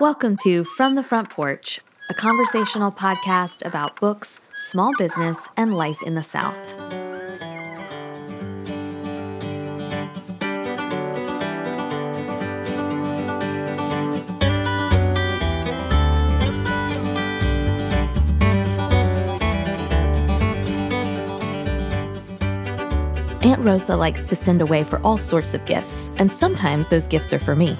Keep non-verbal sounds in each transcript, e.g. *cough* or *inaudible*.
Welcome to From the Front Porch, a conversational podcast about books, small business, and life in the South. Aunt Rosa likes to send away for all sorts of gifts, and sometimes those gifts are for me.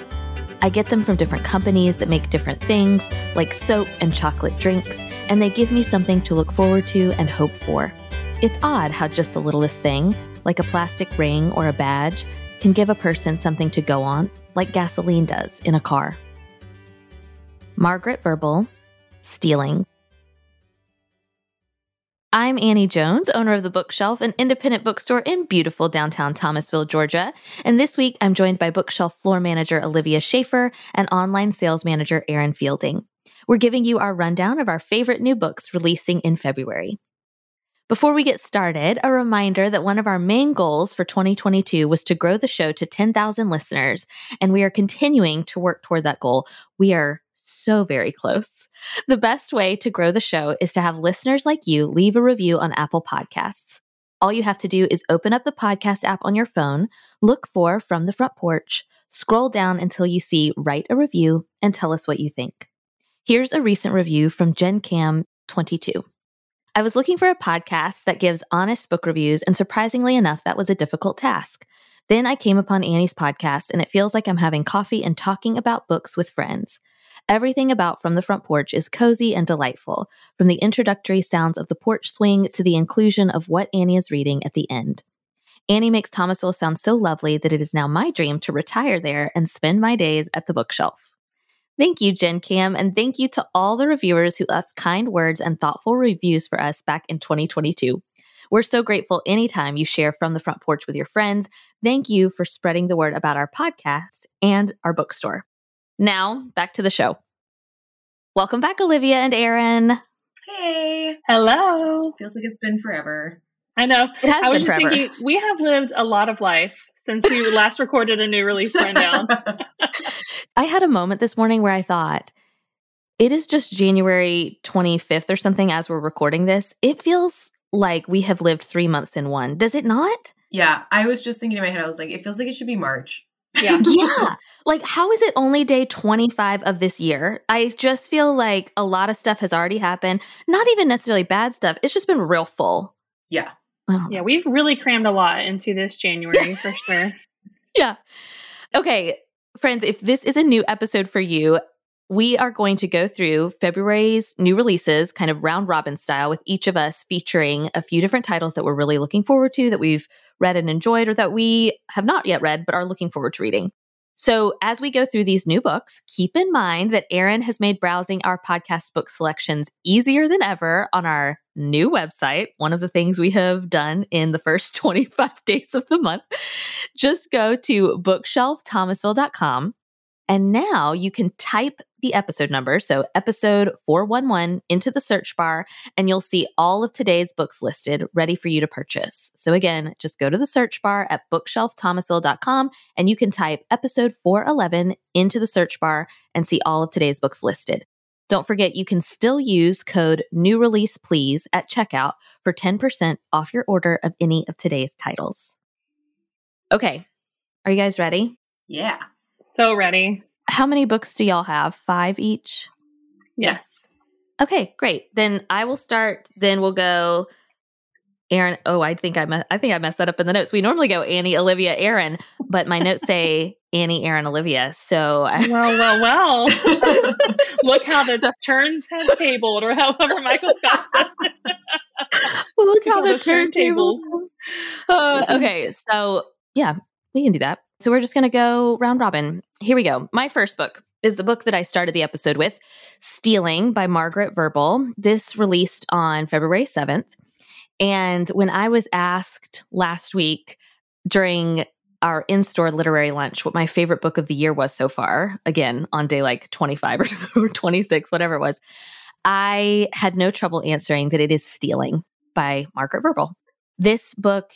I get them from different companies that make different things, like soap and chocolate drinks, and they give me something to look forward to and hope for. It's odd how just the littlest thing, like a plastic ring or a badge, can give a person something to go on, like gasoline does in a car. Margaret Verble, Stealing I'm Annie Jones, owner of The Bookshelf, an independent bookstore in beautiful downtown Thomasville, Georgia. And this week, I'm joined by Bookshelf floor manager Olivia Schaefer and online sales manager Erin Fielding. We're giving you our rundown of our favorite new books releasing in February. Before we get started, a reminder that one of our main goals for 2022 was to grow the show to 10,000 listeners, and we are continuing to work toward that goal. We are so very close. The best way to grow the show is to have listeners like you leave a review on Apple Podcasts. All you have to do is open up the podcast app on your phone, look for From the Front Porch, scroll down until you see Write a Review, and tell us what you think. Here's a recent review from Jen Cam 22. I was looking for a podcast that gives honest book reviews, and surprisingly enough, that was a difficult task. Then I came upon Annie's podcast, and it feels like I'm having coffee and talking about books with friends. Everything about From the Front Porch is cozy and delightful, from the introductory sounds of the porch swing to the inclusion of what Annie is reading at the end. Annie makes Thomasville sound so lovely that it is now my dream to retire there and spend my days at the bookshelf. Thank you, Jen Cam, and thank you to all the reviewers who left kind words and thoughtful reviews for us back in 2022. We're so grateful anytime you share from the front porch with your friends. Thank you for spreading the word about our podcast and our bookstore. Now, back to the show. Welcome back, Olivia and Erin. Hey. Hello. Feels like it's been forever. I know. It has I was been just forever. thinking we have lived a lot of life since we *laughs* last recorded a new release rundown. *laughs* I had a moment this morning where I thought, it is just January 25th or something as we're recording this. It feels like we have lived three months in one. Does it not? yeah, I was just thinking in my head, I was like, it feels like it should be March. Yeah. *laughs* yeah. Like, how is it only day 25 of this year? I just feel like a lot of stuff has already happened. Not even necessarily bad stuff. It's just been real full. Yeah. I don't know. Yeah, we've really crammed a lot into this January *laughs* for sure. Yeah. Okay, friends, if this is a new episode for you, we are going to go through February's new releases, kind of round robin style, with each of us featuring a few different titles that we're really looking forward to, that we've read and enjoyed, or that we have not yet read but are looking forward to reading. So, as we go through these new books, keep in mind that Erin has made browsing our podcast book selections easier than ever on our new website. One of the things we have done in the first *laughs* 25 days of the month. Just go to bookshelfthomasville.com and now you can type the episode number, so episode 411, into the search bar, and you'll see all of today's books listed ready for you to purchase. So again, just go to the search bar at bookshelfthomasville.com and you can type episode 411 into the search bar and see all of today's books listed. Don't forget, you can still use code new release please at checkout for 10% off your order of any of today's titles. Okay, are you guys ready? Yeah. So ready. How many books do y'all have? Five each? Yes. Okay, great. Then I will start. Then we'll go. Erin. Oh, I think I me- I think I messed that up in the notes. We normally go Annie, Olivia, Erin, but my notes say *laughs* Annie, Erin, Olivia. So I, Well, well, well. *laughs* Look how the turns have tabled, or however Michael Scott said. it. look how All the the turntables. turntables. Uh, okay, so yeah, we can do that. So we're just gonna go round robin. Here we go. My first book is the book that I started the episode with, Stealing by Margaret Verble. This released on February seventh. And when I was asked last week during our in store literary lunch what my favorite book of the year was so far, again, on day like 25 *laughs* or 26, whatever it was, I had no trouble answering that it is Stealing by Margaret Verble. This book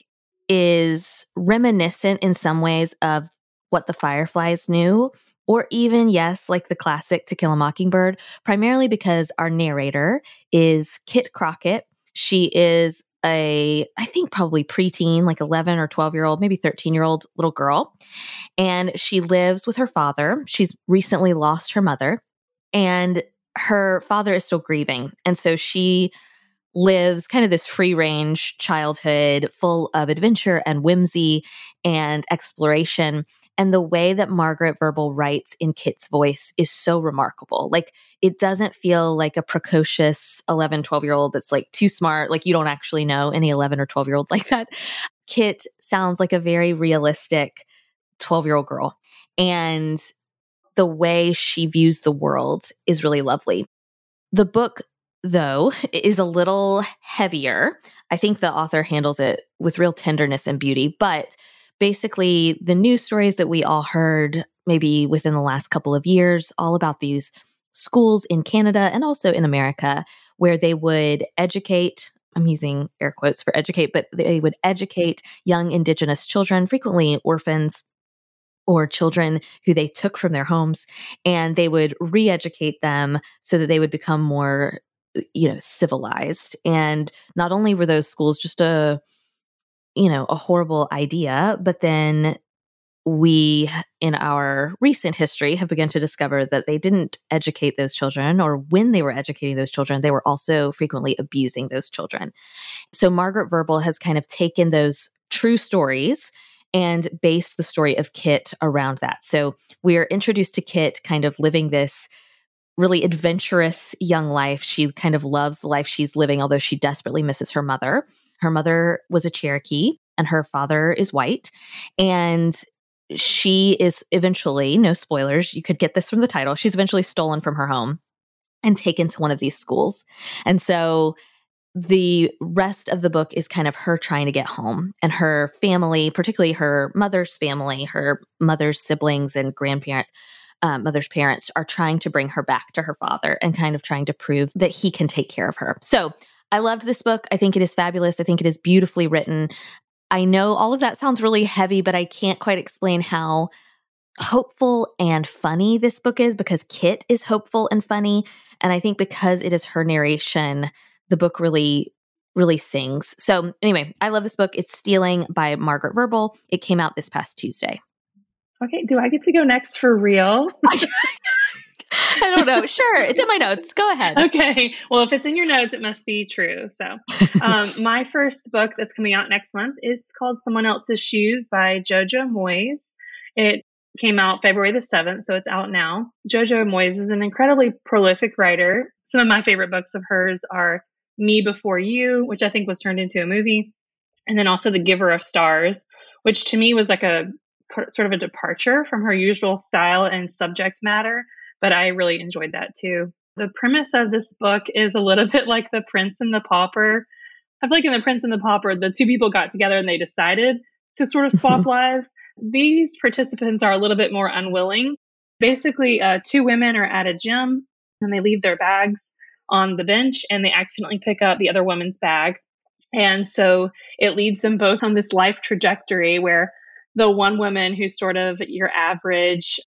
is reminiscent in some ways of what the Fireflies knew, or even, yes, like the classic To Kill a Mockingbird, primarily because our narrator is Kit Crockett. She is a, I think probably preteen, like 11 or 12 year old, maybe 13 year old little girl. And she lives with her father. She's recently lost her mother, and her father is still grieving. And so she lives kind of this free range childhood full of adventure and whimsy and exploration. And the way that Margaret Verble writes in Kit's voice is so remarkable. Like, it doesn't feel like a precocious 11, 12 year old that's like too smart. Like, you don't actually know any 11 or 12 year olds *laughs* like that. Kit sounds like a very realistic 12 year old girl. And the way she views the world is really lovely. The book, though, is a little heavier. I think the author handles it with real tenderness and beauty, but basically the news stories that we all heard maybe within the last couple of years, all about these schools in Canada and also in America where they would educate. I'm using air quotes for educate, but they would educate young Indigenous children, frequently orphans or children who they took from their homes, and they would re educate them so that they would become more, Uh, you know, civilized. And not only were those schools just a you know, a horrible idea. But then we, in our recent history, have begun to discover that they didn't educate those children, or when they were educating those children, they were also frequently abusing those children. So Margaret Verble has kind of taken those true stories and based the story of Kit around that. So we are introduced to Kit kind of living this really adventurous young life. She kind of loves the life she's living, although she desperately misses her mother. Her mother was a Cherokee and her father is white. And she is eventually, no spoilers, you could get this from the title, she's eventually stolen from her home and taken to one of these schools. And so the rest of the book is kind of her trying to get home and her family, particularly her mother's family, her mother's siblings and grandparents, um, mother's parents, are trying to bring her back to her father and kind of trying to prove that he can take care of her. So I loved this book. I think it is fabulous. I think it is beautifully written. I know all of that sounds really heavy, but I can't quite explain how hopeful and funny this book is because Kit is hopeful and funny. And I think because it is her narration, the book really, really sings. So, anyway, I love this book. It's Stealing by Margaret Verble. It came out this past Tuesday. Okay, do I get to go next for real? *laughs* I don't know. Sure, it's in my notes. Go ahead. Okay. Well, if it's in your notes, it must be true. So, *laughs* um, my first book that's coming out next month is called Someone Else's Shoes by Jojo Moyes. It came out February the 7th, so it's out now. Jojo Moyes is an incredibly prolific writer. Some of my favorite books of hers are Me Before You, which I think was turned into a movie, and then also The Giver of Stars, which to me was like a sort of a departure from her usual style and subject matter but I really enjoyed that too. The premise of this book is a little *laughs* bit like The Prince and the Pauper. I feel like in The Prince and the Pauper, the two people got together and they decided to sort of swap lives. These participants are a little bit more unwilling. Basically, uh, two women are at a gym and they leave their bags on the bench and they accidentally pick up the other woman's bag. And so it leads them both on this life trajectory where the one woman who's sort of your average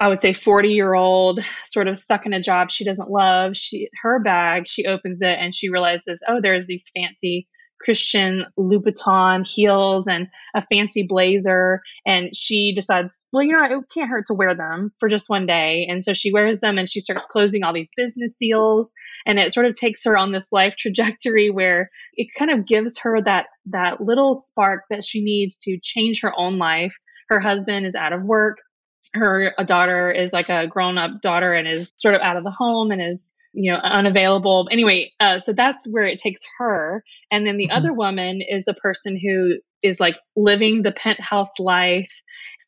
I would say 40 year old, sort of stuck in a job she doesn't love. She her bag, she opens it and she realizes, oh, there's these fancy Christian Louboutin heels and a fancy blazer. And she decides, well, you know, it can't hurt to wear them for just one day. And so she wears them and she starts closing all these business deals. And it sort of takes her on this life trajectory where it kind of gives her that that little spark that she needs to change her own life. Her husband is out of work her daughter is like a grown up daughter and is sort of out of the home and is you know unavailable. Anyway uh, so that's where it takes her. And then the mm-hmm. other woman is a person who is like living the penthouse life.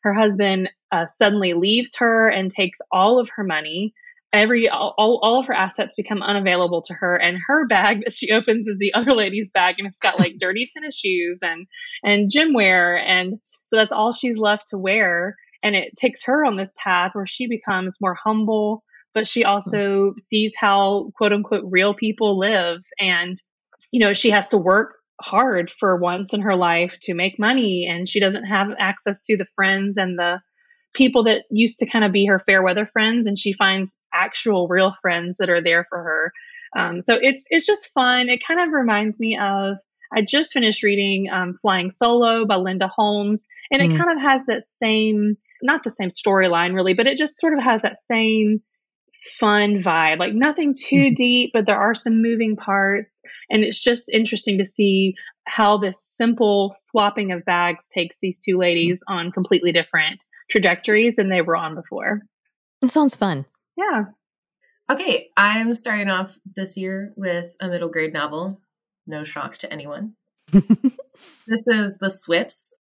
Her husband uh, suddenly leaves her and takes all of her money. Every all, all of her assets become unavailable to her and her bag that she opens is the other lady's bag and it's got like *laughs* dirty tennis shoes and and gym wear and so that's all she's left to wear. And it takes her on this path where she becomes more humble, but she also sees how quote unquote real people live. And, you know, she has to work hard for once in her life to make money and she doesn't have access to the friends and the people that used to kind of be her fair weather friends, and she finds actual real friends that are there for her. Um, so it's it's just fun. It kind of reminds me of I just finished reading um, Flying Solo by Linda Holmes, and it Mm. kind of has that same, not the same storyline really, but it just sort of has that same fun vibe. Like nothing too mm-hmm. deep, but there are some moving parts, and it's just interesting to see how this simple swapping of bags takes these two ladies mm-hmm. on completely different trajectories than they were on before. It sounds fun. Yeah. Okay, I'm starting off this year with a middle grade novel. No shock to anyone. *laughs* This is The Swifts.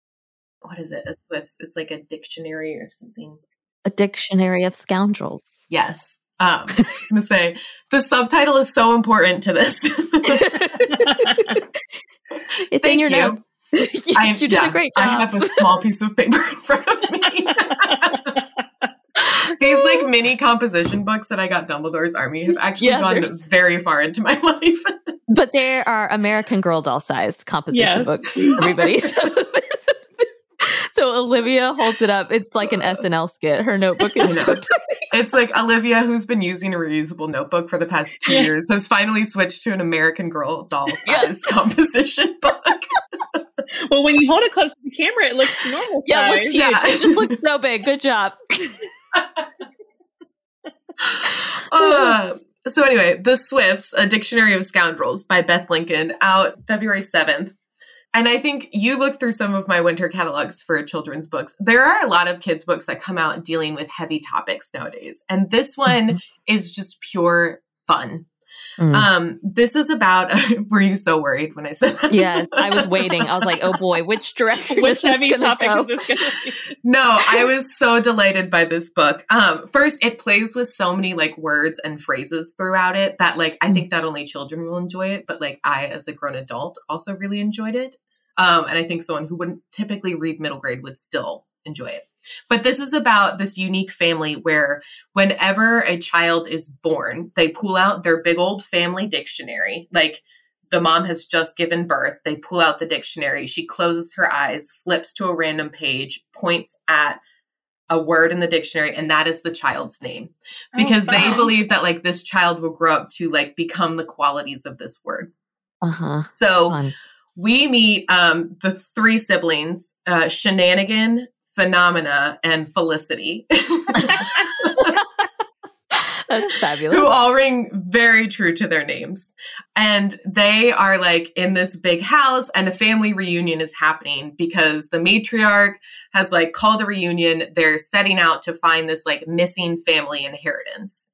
What is it? A Swifts? It's like a dictionary or something. A dictionary of scoundrels. Yes. Um, I was gonna say the subtitle is so important to this. *laughs* it's in Thank your you. notes. *laughs* you, I- you did yeah, a great job. I have a small piece of paper in front of me. *laughs* These like mini composition books that I got Dumbledore's Army have actually Yeah, gone there's- very far into my life. but there are American Girl doll sized composition Yes. books, everybody. So, so Olivia holds it up. It's like an *laughs* SNL skit. Her notebook is I so know. It's like Olivia, who's been using a reusable notebook for the past two years, has finally switched to an American Girl doll *laughs* sized Yes. composition book. *laughs* well, when you hold it close to the camera, it looks normal. Yeah, it looks huge. Yeah. It just looks so big. Good job. Uh, so anyway, The Swifts, A Dictionary of Scoundrels by Beth Lincoln, out February 7th. And I think you look through some of my winter catalogs for children's books. There are a lot of kids' books that come out dealing with heavy topics nowadays. And this one mm-hmm. is just pure fun. Mm. Um, this is about *laughs* were you so worried when I said that? yes, I was *laughs* waiting. I was like, oh boy, which direction Which heavy topic go? is this going to be? *laughs* no, I was so delighted by this book. Um, first, it plays with so many like words and phrases throughout it that like I think not only children will enjoy it, but like I, as a grown adult, also really enjoyed it. Um, and I think someone who wouldn't typically read middle grade would still enjoy it. But this is about this unique family where whenever a child is born, they pull out their big old family dictionary, like the mom has just given birth. They pull out the dictionary. She closes her eyes, flips to a random page, points at a word in the dictionary, and that is the child's name. Because Oh, they believe that like this child will grow up to like become the qualities of this word. Uh huh. So Fun. we meet um, the three siblings, uh, Shenanigan, Phenomena, and Felicity. *laughs* That's fabulous. who all ring very true to their names. And they are like in this big house, and a family reunion is happening because the matriarch has like called a reunion. They're setting out to find this like missing family inheritance.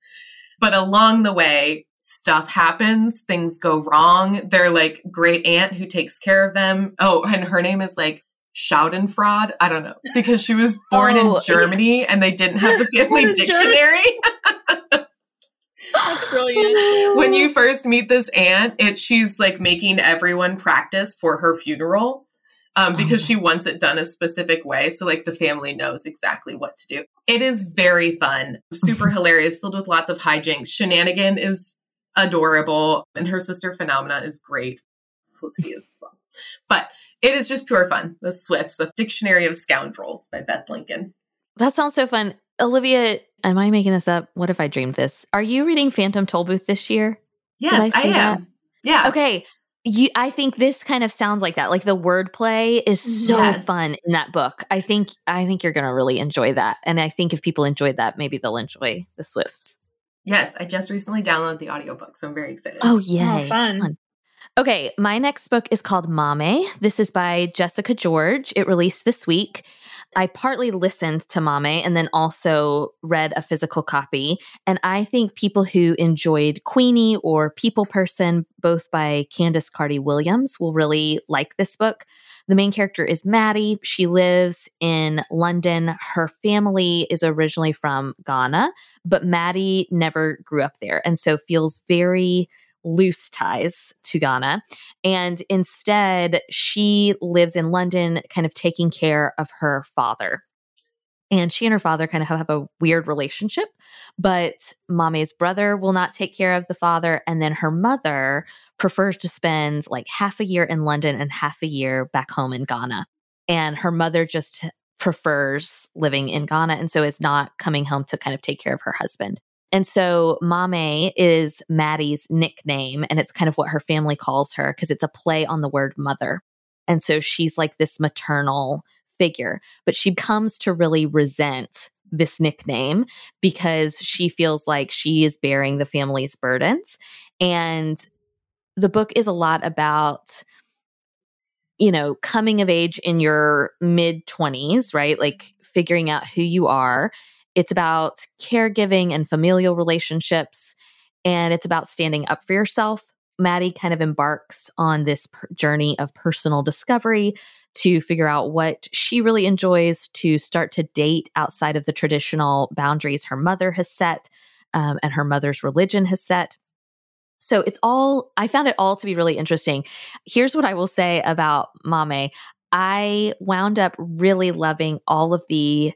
But along the way, stuff happens, things go wrong. Their like great aunt who takes care of them. Oh, and her name is like Schadenfreude. I don't know because she was born Oh. in Germany and they didn't have the *laughs* family What is German? dictionary. *laughs* That's brilliant. *laughs* when you first meet this aunt, it she's like making everyone practice for her funeral um, because Oh. she wants it done a specific way. So like the family knows exactly what to do. It is very fun, super hilarious, filled with lots of hijinks. Shenanigan is adorable, and her sister Phenomena is great. Felicity is as well. But it is just pure fun. The Swifts, the Dictionary of Scoundrels by Beth Lincoln. That sounds so fun. Olivia, am I making this up? What if I dreamed this? Are you reading Phantom Tollbooth this year? Yes, I I, say that? am. Yeah. Okay. You, I think this kind of sounds like that. Like the wordplay is so Yes. fun in that book. I think I think you're going to really enjoy that. And I think if people enjoyed that, maybe they'll enjoy the Swifts. Yes, I just recently downloaded the audiobook, so I'm very excited. Oh, oh yay. Oh, fun. Okay, my next book is called Maame. This is by Jessica George. It released this week. I partly listened to Maame and then also read a physical copy. And I think people who enjoyed Queenie or People Person, both by Candice Carty Williams, will really like this book. The main character is Maddie. She lives in London. Her family is originally from Ghana, but Maddie never grew up there and so feels very loose ties to Ghana. And instead, she lives in London, kind of taking care of her father. And she and her father kind of have a weird relationship, but Maame's brother will not take care of the father. And then her mother prefers to spend like half a year in London and half a year back home in Ghana. And her mother just prefers living in Ghana and so is not coming home to kind of take care of her husband. And so Maame is Maddie's nickname, and it's kind of what her family calls her because it's a play on the word mother. And so she's like this maternal figure, but she comes to really resent this nickname because she feels like she is bearing the family's burdens. And the book is a lot about you know coming of age in your mid 20s right like figuring out who you are it's about caregiving and familial relationships and it's about standing up for yourself maddie kind of embarks on this per- journey of personal discovery to figure out what she really enjoys to start to date outside of the traditional boundaries her mother has set um, and her mother's religion has set. So it's all, I found it all to be really interesting. Here's what I will say about Maame I wound up really loving all of the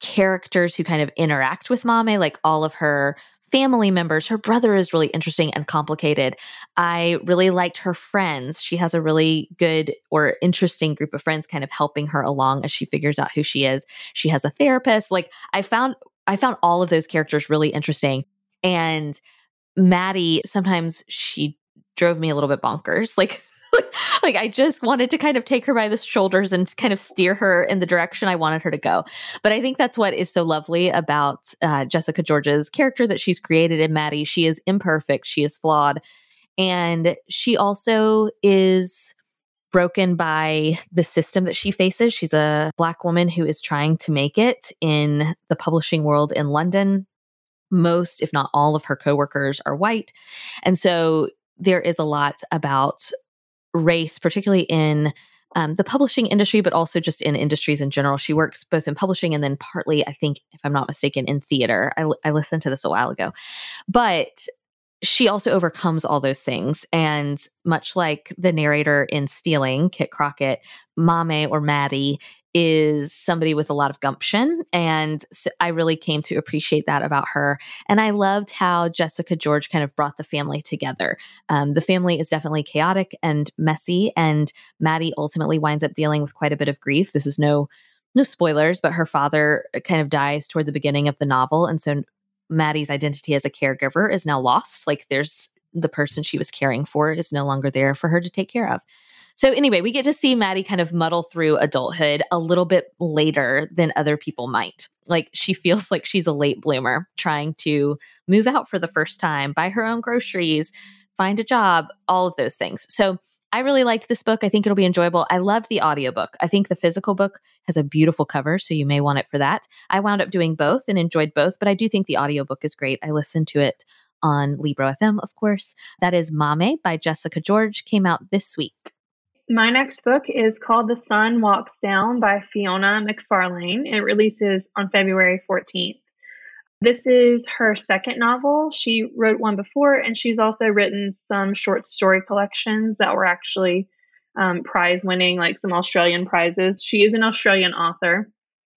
characters who kind of interact with Maame, like all of her family members. Her brother is really interesting and complicated. I really liked her friends. She has a really good or interesting group of friends kind of helping her along as she figures out who she is. She has a therapist. Like I found I found all of those characters really interesting. And Maddie, sometimes she drove me a little bit bonkers. *laughs* Like *laughs* like I just wanted to kind of take her by the shoulders and kind of steer her in the direction I wanted her to go. But I think that's what is so lovely about uh, Jessica George's character that she's created in Maddie. She is imperfect, she is flawed, and she also is broken by the system that she faces. She's a black woman who is trying to make it in the publishing world in London. Most, if not all, of her coworkers are white. And so there is a lot about race, particularly in um, the publishing industry, but also just in industries in general. She works both in publishing and then partly, I think, if I'm not mistaken, in theater. I, I listened to this a while ago. But she also overcomes all those things. And much like the narrator in Stealing, Kit Crockett, Maame or Maddie is somebody with a lot of gumption. And so I really came to appreciate that about her. And I loved how Jessica George kind of brought the family together. Um, the family is definitely chaotic and messy. And Maddie ultimately winds up dealing with quite a bit of grief. This is no no spoilers, but her father kind of dies toward the beginning of the novel. And so Maddie's identity as a caregiver is now lost. Like there's the person she was caring for is no longer there for her to take care of. So anyway, we get to see Maddie kind of muddle through adulthood a little bit later than other people might. Like she feels like she's a late bloomer trying to move out for the first time, buy her own groceries, find a job, all of those things. So I really liked this book. I think it'll be enjoyable. I loved the audiobook. I think the physical book has a beautiful cover, so you may want it for that. I wound up doing both and enjoyed both, but I do think the audiobook is great. I listened to it on Libro FM, of course. That is Maame by Jessica George, came out this week. My next book is called The Sun Walks Down by Fiona McFarlane. It releases on February 14th. This is her second novel. She wrote one before, and she's also written some short story collections that were actually um, prize winning, like some Australian prizes. She is an Australian author.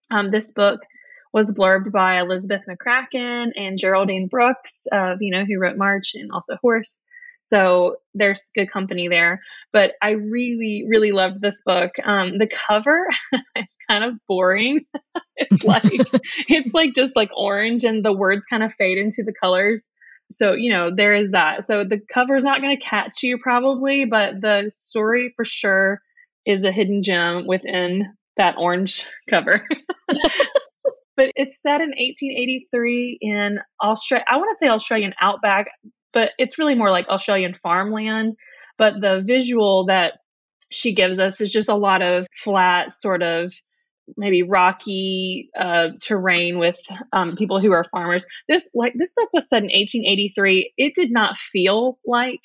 Um, this book was blurbed by Elizabeth McCracken and Geraldine Brooks, of you know who wrote March and also Horse. So there's good company there. But I really, really loved this book. Um, the cover *laughs* is kind of boring. *laughs* it's like *laughs* it's like just like orange and the words kind of fade into the colors. So, you know, there is that. So the cover is not going to catch you probably, but the story for sure is a hidden gem within that orange cover. but it's set in 1883 in Australia. I want to say Australian outback but it's really more like Australian farmland. But the visual that she gives us is just a lot of flat, sort of maybe rocky uh, terrain with um, people who are farmers. This like this book was set in 1883. It did not feel like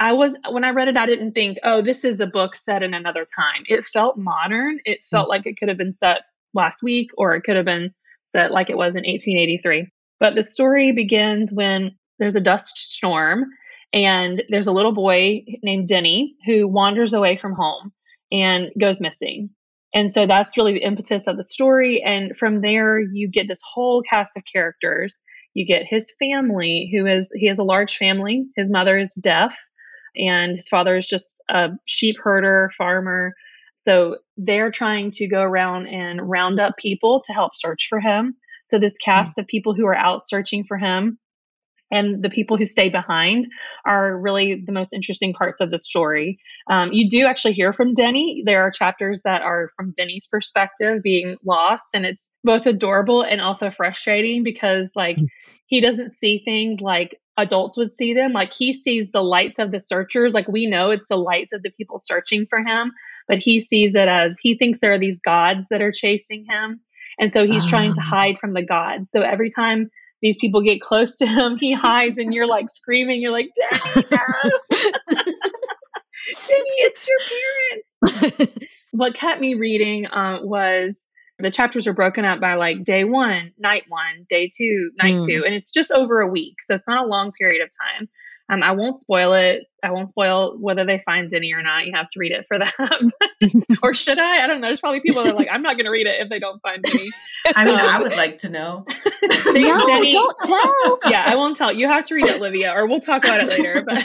I was when I read it. I didn't think, oh, this is a book set in another time. It felt modern. It felt mm-hmm. like it could have been set last week, or it could have been set like it was in 1883. But the story begins when there's a dust storm and there's a little boy named Denny who wanders away from home and goes missing. And so that's really the impetus of the story. And from there, you get this whole cast of characters. You get his family, who is, he has a large family. His mother is deaf, and his father is just a sheep herder, farmer. So they're trying to go around and round up people to help search for him. So this cast mm-hmm. of people who are out searching for him and the people who stay behind are really the most interesting parts of the story. Um, you do actually hear from Denny. There are chapters that are from Denny's perspective, being lost, and it's both adorable and also frustrating because, like, hmm. he doesn't see things like adults would see them. Like, he sees the lights of the searchers. Like, we know it's the lights of the people searching for him, but he sees it as he thinks there are these gods that are chasing him. And so he's trying to ah. hide from the gods. So every time these people get close to him, *laughs* he hides, and you're like screaming. You're like, Daddy, no. *laughs* Jenny, it's your parents. *laughs* what kept me reading uh, was the chapters are broken up by like day one, night one, day two, night mm. two, and it's just over a week. So it's not a long period of time. Um, I won't spoil it. I won't spoil whether they find Denny or not. You have to read it for that. *laughs* or should I? I don't know. There's probably people that are like, I'm not going to read it if they don't find Denny. *laughs* I mean, um, I would like to know. *laughs* no, Denny, don't tell. Yeah, I won't tell. You have to read it, Olivia, or we'll talk about it later. But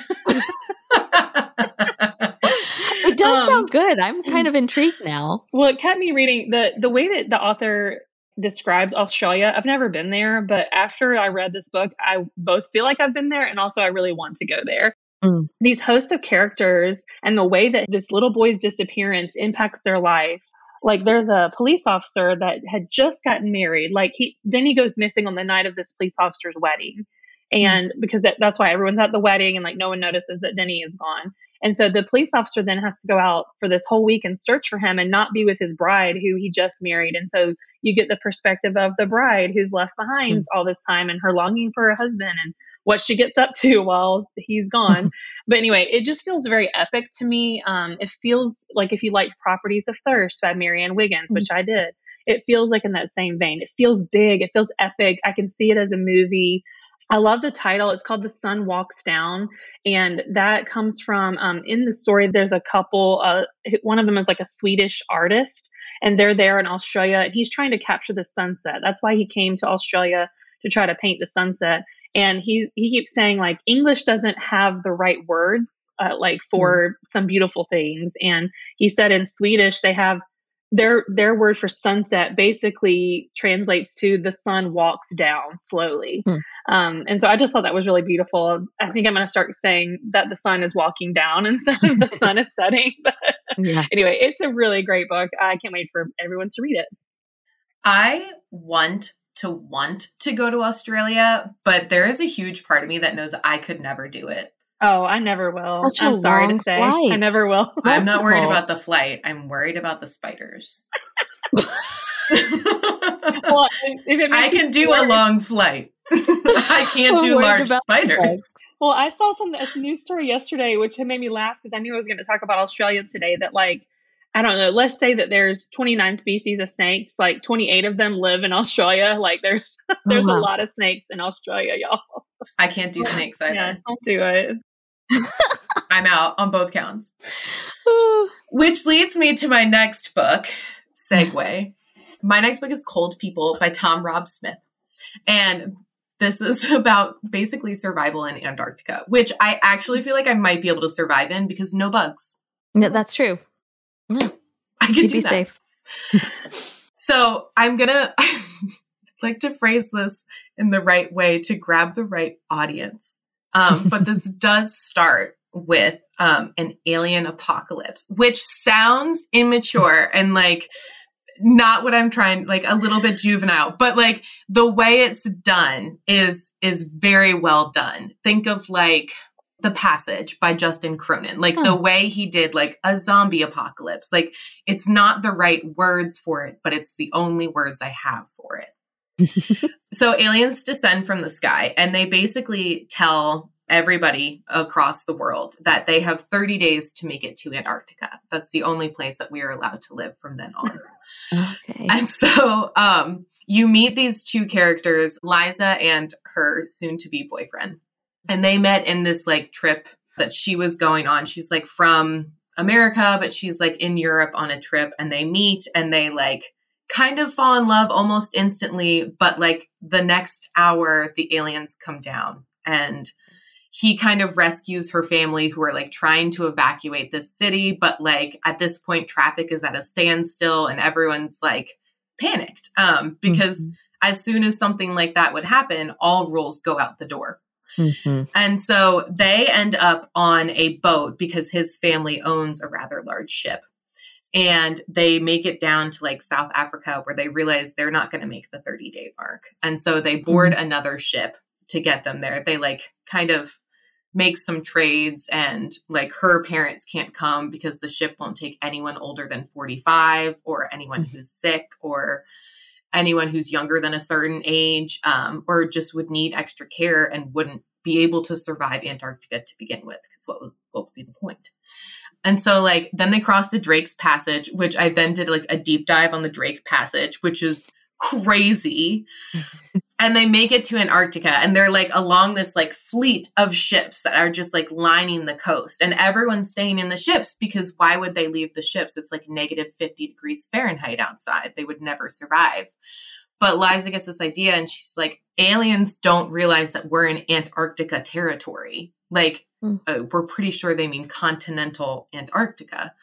it does um, sound good. I'm kind of intrigued now. Well, it kept me reading the the way that the author describes Australia. I've never been there, but after I read this book, I both feel like I've been there and also I really want to go there. Mm. These host of characters and the way that this little boy's disappearance impacts their life. Like there's a police officer that had just gotten married. Like he Denny goes missing on the night of this police officer's wedding. Mm. And mm. because that, that's why everyone's at the wedding and like no one notices that Denny is gone. And so the police officer then has to go out for this whole week and search for him and not be with his bride who he just married. And so you get the perspective of the bride who's left behind mm-hmm. all this time and her longing for her husband and what she gets up *laughs* to while he's gone. *laughs* but anyway, it just feels very epic to me. Um, it feels like if you like Properties of Thirst by Marianne Wiggins, which I did, it feels like in that same vein. It feels big, it feels epic. I can see it as a movie. I love the title. It's called The Sun Walks Down. And that comes from um, in the story, there's a couple, uh, one of them is like a Swedish artist, and they're there in Australia, and he's trying to capture the sunset. That's why he came to Australia to try to paint the sunset. And he he keeps saying like English doesn't have the right words uh, like for mm. some beautiful things. And he said in Swedish they have their their word for sunset basically translates to the sun walks down slowly. Hmm. um, and so i just thought that was really beautiful. I think i'm going to start saying that the sun is walking down *laughs* instead of the sun is setting. *laughs* But yeah. anyway it's a really great book. I can't wait for everyone to read it. I want to want to go to australia but there is a huge part of me that knows i could never do it Oh, I never will. Such I'm sorry to say. Flight. I never will. I'm not worried about the flight. I'm worried about the spiders. *laughs* well, I can do a long flight. *laughs* I can't do large spiders. Well, I saw some a news story yesterday, which made me laugh because I knew I was going to talk about Australia today. That like, I don't know. Let's say that there's 29 species of snakes. Like 28 of them live in Australia. *laughs* Like there's there's oh, wow. a lot of snakes in Australia, y'all. I can't do snakes either. Yeah, don't do it. I'm out on both counts. *sighs* Which leads me to my next book, Segue. My next book is Cold People by Tom Rob Smith. And this is *laughs* about basically survival in Antarctica, which I actually feel like I might be able to survive in because no bugs. Yeah, that's true. Yeah. I can You'd be that. safe. *laughs* so I'm gonna *laughs* like to phrase this in the right way to grab the right audience. Um, *laughs* but this does start with um, an alien apocalypse, which sounds immature and like not what I'm trying, like a little bit juvenile, but like the way it's done is is very well done. Think of like the Passage by Justin Cronin, like the way he did like a zombie apocalypse. Like it's not the right words for it, but it's the only words I have for it so aliens descend from the sky and they basically tell everybody across the world that they have 30 days to make it to Antarctica. That's the only place that we are allowed to live from then on. *laughs* okay. And so um, you meet these two characters, Liza and her soon to be boyfriend. And they met in this like trip that she was going on. She's like from America, but she's like in Europe on a trip and they meet and they like kind of fall in love almost instantly, but like the next hour, the aliens come down and he kind of rescues her family who are like trying to evacuate this city, but like at this point, traffic is at a standstill and everyone's like panicked um, because mm-hmm. as soon as something like that would happen, all rules go out the door. Mm-hmm. And so they end up on a boat because his family owns a rather large ship. And they make it down to like South Africa where they realize they're not going to make the 30 day mark. And so they board mm-hmm. another ship to get them there. They like kind of make some trades and like her parents can't come because the ship won't take anyone older than 45 or anyone mm-hmm. who's sick or anyone who's younger than a certain age um, or just would need extra care and wouldn't be able to survive Antarctica to begin with because what was what would be the point? And so like then they crossed the Drake's Passage, which I then did like a deep dive on the Drake Passage, which is crazy. *laughs* and they make it to Antarctica and they're like along this like fleet of ships that are just like lining the coast and everyone's staying in the ships because why would they leave the ships? It's like negative 50 degrees Fahrenheit outside. They would never survive. But Liza gets this idea and she's like, aliens don't realize that we're in Antarctica territory. Like, mm. uh, we're pretty sure they mean continental Antarctica.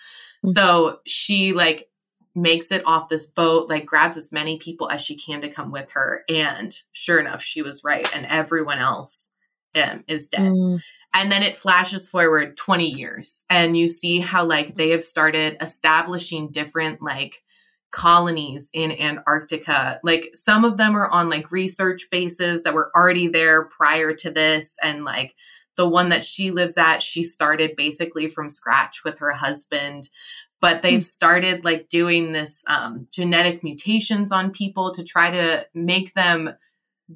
Mm. So she like makes it off this boat, like grabs as many people as she can to come with her. And sure enough, she was right. And everyone else um, is dead. Mm. And then it flashes forward 20 years and you see how like they have started establishing different like colonies in Antarctica. Like some of them are on like research bases that were already there prior to this and like the one that she lives at, she started basically from scratch with her husband but they've hmm. started like doing this um, genetic mutations on people to try to make them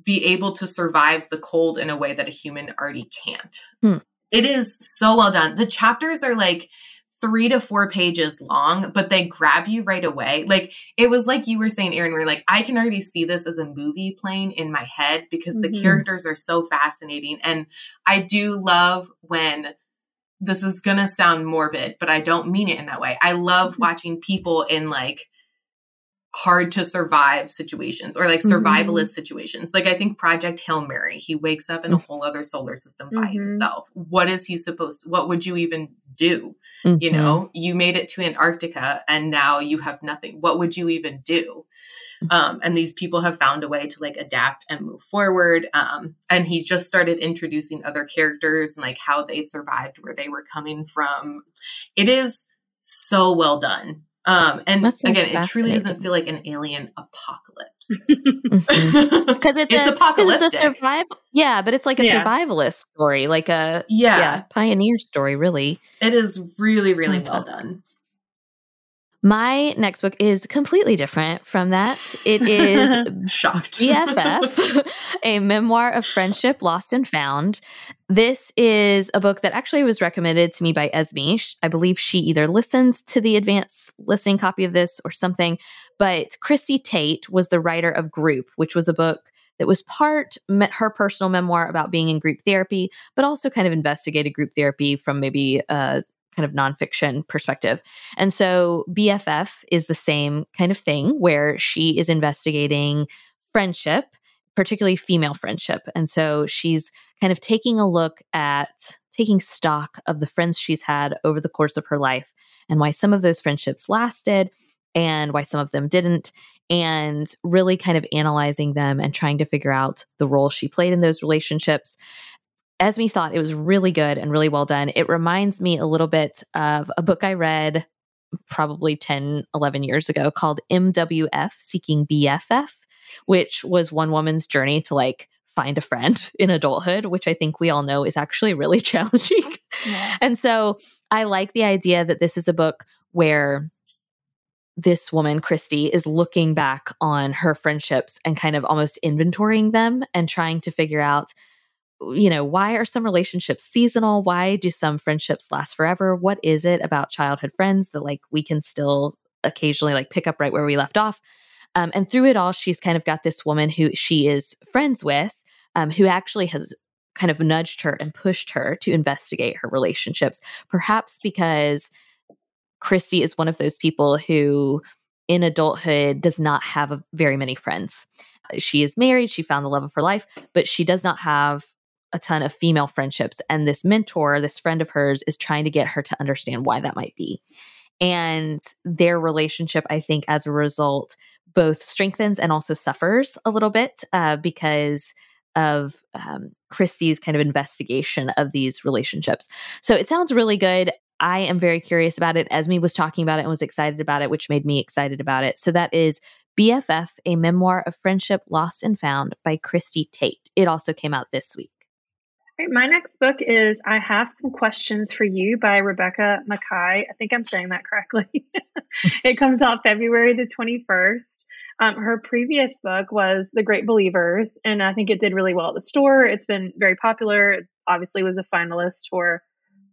be able to survive the cold in a way that a human already can't. Hmm. It is so well done. The chapters are like three to four pages long, but they grab you right away. Like it was like you were saying, Erin, where like I can already see this as a movie playing in my head because mm-hmm. the characters are so fascinating. And I do love when this is gonna sound morbid, but I don't mean it in that way. I love mm-hmm. watching people in like hard to survive situations or like survivalist mm-hmm. situations. Like I think Project Hail Mary, he wakes up in a mm. whole other solar system by mm-hmm. himself. What is he supposed to, what would you even do? Mm-hmm. You know, you made it to Antarctica and now you have nothing. What would you even do? Um, and these people have found a way to like adapt and move forward. Um, and he just started introducing other characters and like how they survived, where they were coming from. It is so well done. Um, and again, it truly doesn't feel like an alien apocalypse because mm-hmm. *laughs* it's, it's a, apocalyptic. It's a survival. Yeah, but it's like a yeah. survivalist story, like a yeah. yeah. pioneer story. Really, it is really really well done. My next book is completely different from that. It is *laughs* shocked BFF, a memoir of friendship lost and found. This is a book that actually was recommended to me by Esme. I believe she either listens to the advanced listening copy of this or something. But Christie Tate was the writer of Group, which was a book that was part her personal memoir about being in group therapy, but also kind of investigated group therapy from maybe a kind of nonfiction perspective. And so BFF is the same kind of thing where she is investigating friendship, particularly female friendship. And so she's kind of taking a look at taking stock of the friends she's had over the course of her life and why some of those friendships lasted and why some of them didn't and really kind of analyzing them and trying to figure out the role she played in those relationships Esme thought it was really good and really well done. It reminds me a little bit of a book I read probably 10, 11 years ago called MWF Seeking BFF, which was one woman's journey to like find a friend *laughs* in adulthood, which I think we all know is actually really *laughs* challenging. Yeah. And so I like the idea that this is a book where this woman, Christie, is looking back on her friendships and kind of almost inventorying them and trying to figure out you know, why are some relationships seasonal? Why do some friendships last forever? What is it about childhood friends that like we can still occasionally like pick up right where we left off? Um, and through it all, she's kind of got this woman who she is friends with, um, who actually has kind of nudged her and pushed her to investigate her relationships, perhaps because Christie is one of those people who in adulthood does not have very many friends. She is married, she found the love of her life, but she does not have a ton of female friendships. And this mentor, this friend of hers, is trying to get her to understand why that might be. And their relationship, I think, as a result, both strengthens and also suffers a little bit uh, because of um, Christie's kind of investigation of these relationships. So it sounds really good. I am very curious about it. Esme was talking about it and was excited about it, which made me excited about it. So that is BFF, a memoir of friendship lost and found by Christie Tate. It also came out this week. My next book is I Have Some Questions for You by Rebecca Makkai. I think I'm saying that correctly. *laughs* it comes out February the 21st. Um, her previous book was The Great Believers, and I think it did really well at the store. It's been very popular. It obviously was a finalist for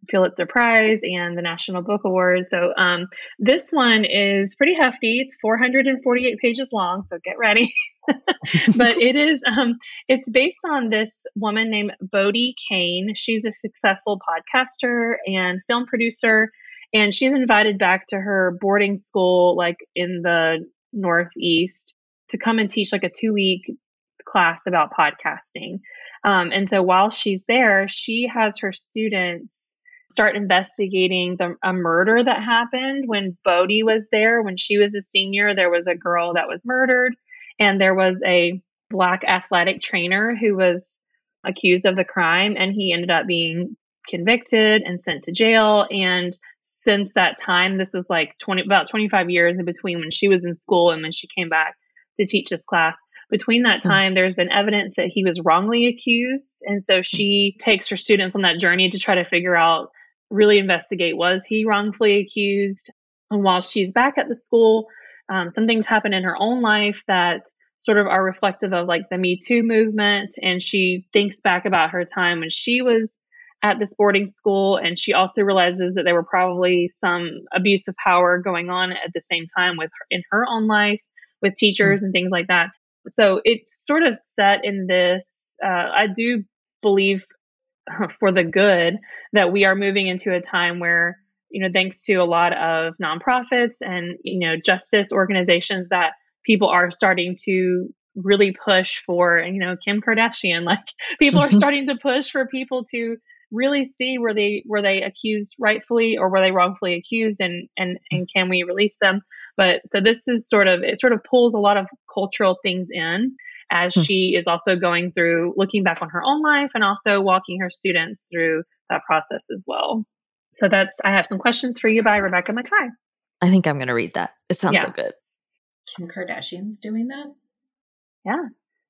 Pulitzer Prize and the National Book Award. So um, this one is pretty hefty. It's 448 pages long, so get ready. *laughs* but it is um, it's based on this woman named Bodie Kane. She's a successful podcaster and film producer, and she's invited back to her boarding school, like in the Northeast, to come and teach like a two week class about podcasting. Um, and so while she's there, she has her students start investigating the, a murder that happened when Bodie was there. When she was a senior, there was a girl that was murdered, and there was a black athletic trainer who was accused of the crime, and he ended up being convicted and sent to jail. And since that time, this was like 20, about 25 years in between when she was in school and when she came back to teach this class. Between that hmm. time, there's been evidence that he was wrongly accused. And so she takes her students on that journey to try to figure out, really investigate was he wrongfully accused? And while she's back at the school, um, some things happen in her own life that sort of are reflective of like the Me Too movement. And she thinks back about her time when she was at this boarding school. And she also realizes that there were probably some abuse of power going on at the same time with her, in her own life with teachers mm-hmm. and things like that. So it's sort of set in this. Uh, I do believe for the good that we are moving into a time where you know thanks to a lot of nonprofits and you know justice organizations that people are starting to really push for you know Kim Kardashian *laughs* like people are starting to push for people to really see were they were they accused rightfully or were they wrongfully accused and and and can we release them? But so this is sort of it sort of pulls a lot of cultural things in as hmm. she is also going through looking back on her own life and also walking her students through that process as well. So that's i have some questions for you by rebecca makkai i think i'm going to read that. It sounds yeah. so good. Kim kardashian's doing that? Yeah.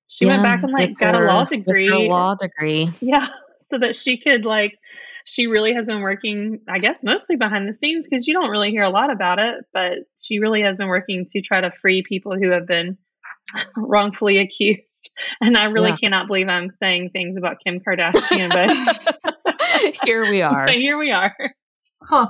She yeah, went back and like got her, a law degree. a law degree. Yeah so that she could like she really has been working i guess mostly behind the scenes because you don't really hear a lot about it but she really has been working to try to free people who have been *laughs* wrongfully accused and i really yeah. cannot believe i'm saying things about kim kardashian but *laughs* here we *laughs* are but here we are huh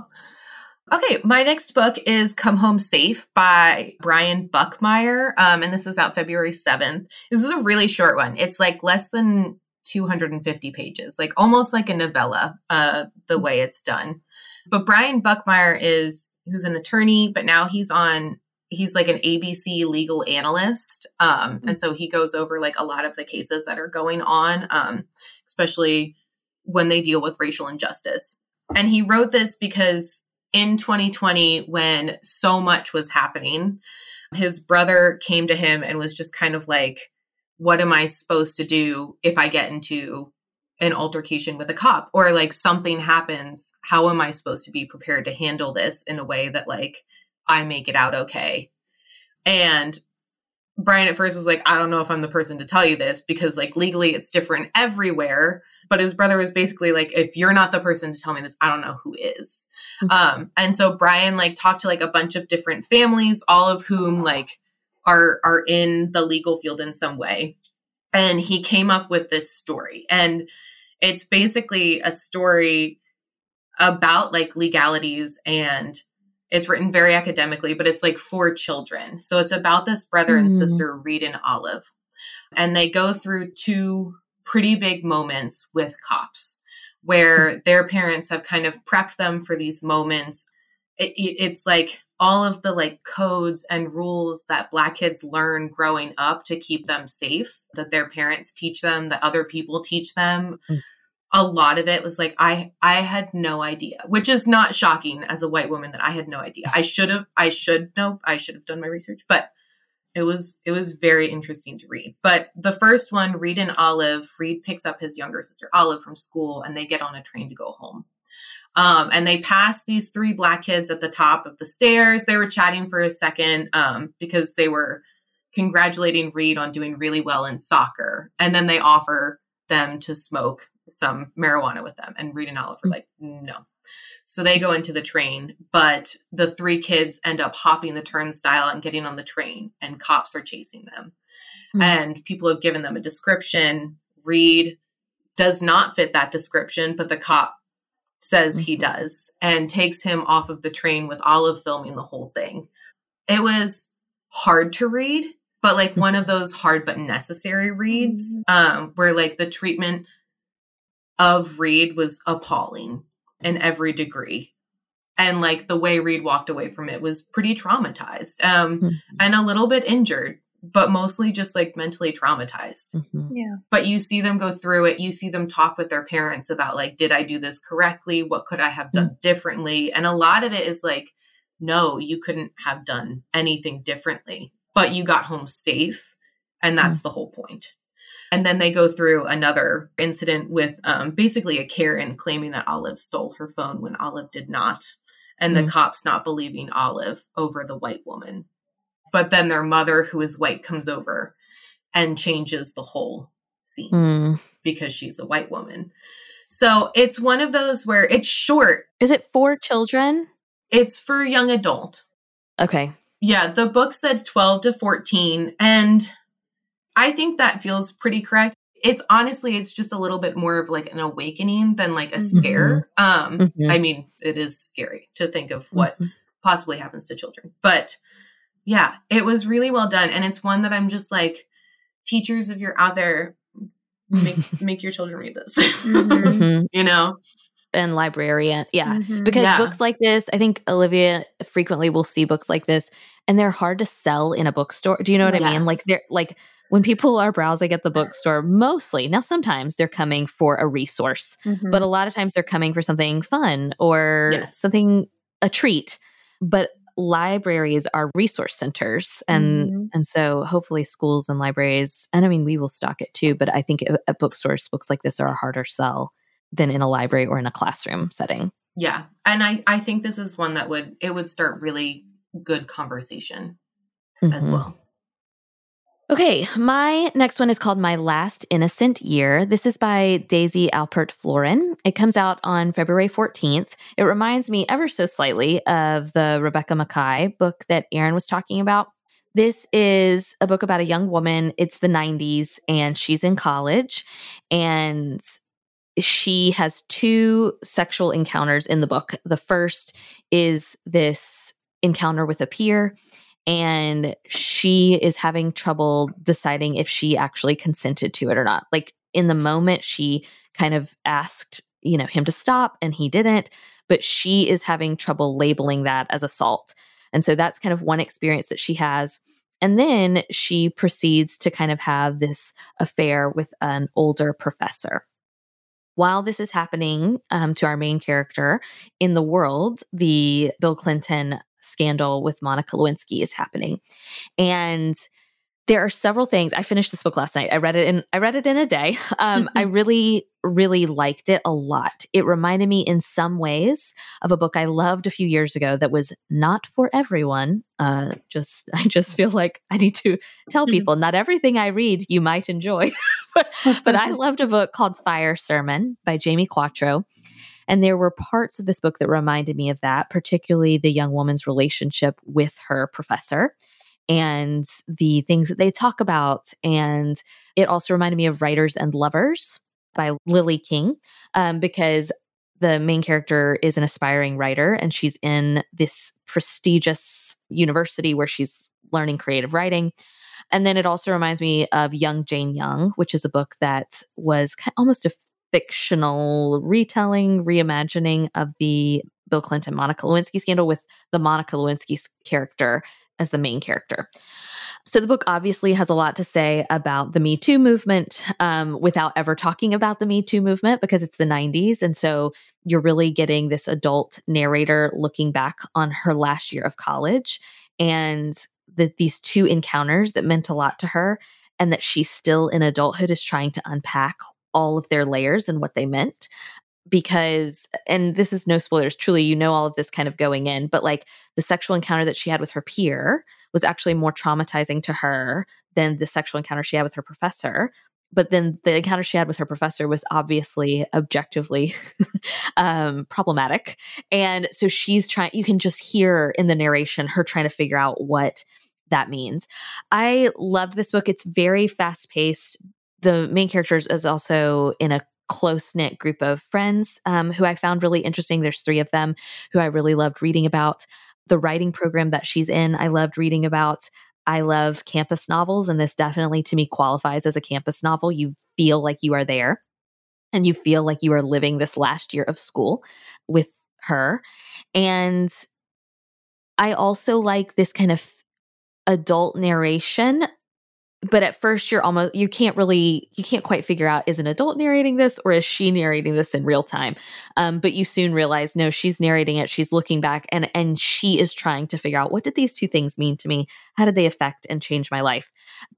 Okay, my next book is Come Home Safe by Brian Buckmire. Um, and this is out February 7th. This is a really short one. It's like less than 250 pages, like almost like a novella, uh, the way it's done. But Brian Buckmire is who's an attorney, but now he's on he's like an ABC legal analyst. Um, mm-hmm. and so he goes over like a lot of the cases that are going on, um, especially when they deal with racial injustice. And he wrote this because in 2020, when so much was happening, his brother came to him and was just kind of like, what am I supposed to do if I get into an altercation with a cop or like something happens? How am I supposed to be prepared to handle this in a way that like I make it out okay? And Brian at first was like, I don't know if I'm the person to tell you this because like legally it's different everywhere. But his brother was basically like, if you're not the person to tell me this, I don't know who is. Mm-hmm. Um, and so Brian like talked to like a bunch of different families, all of whom like are are in the legal field in some way. And he came up with this story. And it's basically a story about like legalities and it's written very academically but it's like for children. So it's about this brother mm. and sister reed and olive. And they go through two pretty big moments with cops where their parents have kind of prepped them for these moments. It, it, it's like all of the like codes and rules that black kids learn growing up to keep them safe that their parents teach them that other people teach them mm. a lot of it was like i i had no idea which is not shocking as a white woman that i had no idea. I should have i should know i should have done my research but it was it was very interesting to read. But the first one reed and olive reed picks up his younger sister olive from school and they get on a train to go home um, and they passed these three black kids at the top of the stairs. They were chatting for a second um, because they were congratulating Reed on doing really well in soccer. And then they offer them to smoke some marijuana with them. And Reed and Olive are like, no. So they go into the train, but the three kids end up hopping the turnstile and getting on the train, and cops are chasing them. Mm-hmm. And people have given them a description. Reed does not fit that description, but the cop says he mm-hmm. does and takes him off of the train with Olive filming the whole thing. It was hard to read, but like one of those hard but necessary reads mm-hmm. um, where like the treatment of Reed was appalling in every degree. And like the way Reed walked away from it was pretty traumatized um, mm-hmm. and a little bit injured but mostly just like mentally traumatized. Mm-hmm. Yeah. But you see them go through it. You see them talk with their parents about like, did I do this correctly? What could I have done mm-hmm. differently? And a lot of it is like, no, you couldn't have done anything differently, but you got home safe. And that's mm-hmm. the whole point. And then they go through another incident with um, basically a Karen claiming that Olive stole her phone when Olive did not. And the mm. cops not believing Olive over the white woman but then their mother, who is white, comes over and changes the whole scene mm. because she's a white woman. So it's one of those where it's short. Is it for children? It's for young adult. Okay. Yeah, the book said 12 to 14 and I think that feels pretty correct. It's honestly it's just a little bit more of like an awakening than like a mm-hmm. scare. Mm-hmm. Um mm-hmm. I mean, it is scary to think of what mm-hmm. possibly happens to children. But yeah, it was really well done. And it's one that I'm just like, teachers, if you're out there, make *laughs* make your children read this. Mm-hmm. *laughs* mm-hmm. you know? And librarian. Yeah. Mm-hmm. Because yeah. books like this, I think Olivia frequently will see books like this and they're hard to sell in a bookstore. Do you know what yes. I mean? Like they're like when people are browsing at the bookstore, mostly now sometimes they're coming for a resource, mm-hmm. but a lot of times they're coming for something fun or yes. something a treat. But libraries are resource centers and mm-hmm. and so hopefully schools and libraries and i mean we will stock it too but i think at bookstores books like this are a harder sell than in a library or in a classroom setting yeah and i i think this is one that would it would start really good conversation mm-hmm. as well Okay, my next one is called My Last Innocent Year. This is by Daisy Alpert Florin. It comes out on February 14th. It reminds me ever so slightly of the Rebecca Makkai book that Erin was talking about. This is a book about a young woman. It's the 90s and she's in college and she has two sexual encounters in the book. The first is this encounter with a peer and she is having trouble deciding if she actually consented to it or not. Like in the moment, she kind of asked, you know, him to stop and he didn't, but she is having trouble labeling that as assault. And so that's kind of one experience that she has. And then she proceeds to kind of have this affair with an older professor. While this is happening um, to our main character in the world, the Bill Clinton scandal with Monica Lewinsky is happening. And there are several things. I finished this book last night. I read it in I read it in a day. *laughs* Um, I really, really liked it a lot. It reminded me in some ways of a book I loved a few years ago that was not for everyone. Uh, just *laughs* I just feel like I need to tell people not everything I read you might enjoy. *laughs* but, but I loved a book called Fire Sermon by Jamie Quatro. And there were parts of this book that reminded me of that, particularly the young woman's relationship with her professor and the things that they talk about. And it also reminded me of Writers and Lovers by Lily King, um, because the main character is an aspiring writer and she's in this prestigious university where she's learning creative writing. And then it also reminds me of Young Jane Young, which is a book that was almost a fictional retelling, reimagining of the Bill Clinton Monica Lewinsky scandal with the Monica Lewinsky character as the main character. So the book obviously has a lot to say about the Me Too movement um, without ever talking about the Me Too movement because it's the 90s. And so you're really getting this adult narrator looking back on her last year of college and that these two encounters that meant a lot to her and that she still in adulthood is trying to unpack all of their layers and what they meant because and this is no spoilers truly you know all of this kind of going in but like the sexual encounter that she had with her peer was actually more traumatizing to her than the sexual encounter she had with her professor but then the encounter she had with her professor was obviously objectively *laughs* um, problematic and so she's trying you can just hear in the narration her trying to figure out what that means. I loved this book it's very fast paced the main character is also in a close knit group of friends um, who I found really interesting. There's three of them who I really loved reading about. The writing program that she's in, I loved reading about. I love campus novels, and this definitely to me qualifies as a campus novel. You feel like you are there and you feel like you are living this last year of school with her. And I also like this kind of adult narration but at first you're almost you can't really you can't quite figure out is an adult narrating this or is she narrating this in real time? Um, but you soon realize no she's narrating it she's looking back and and she is trying to figure out what did these two things mean to me how did they affect and change my life?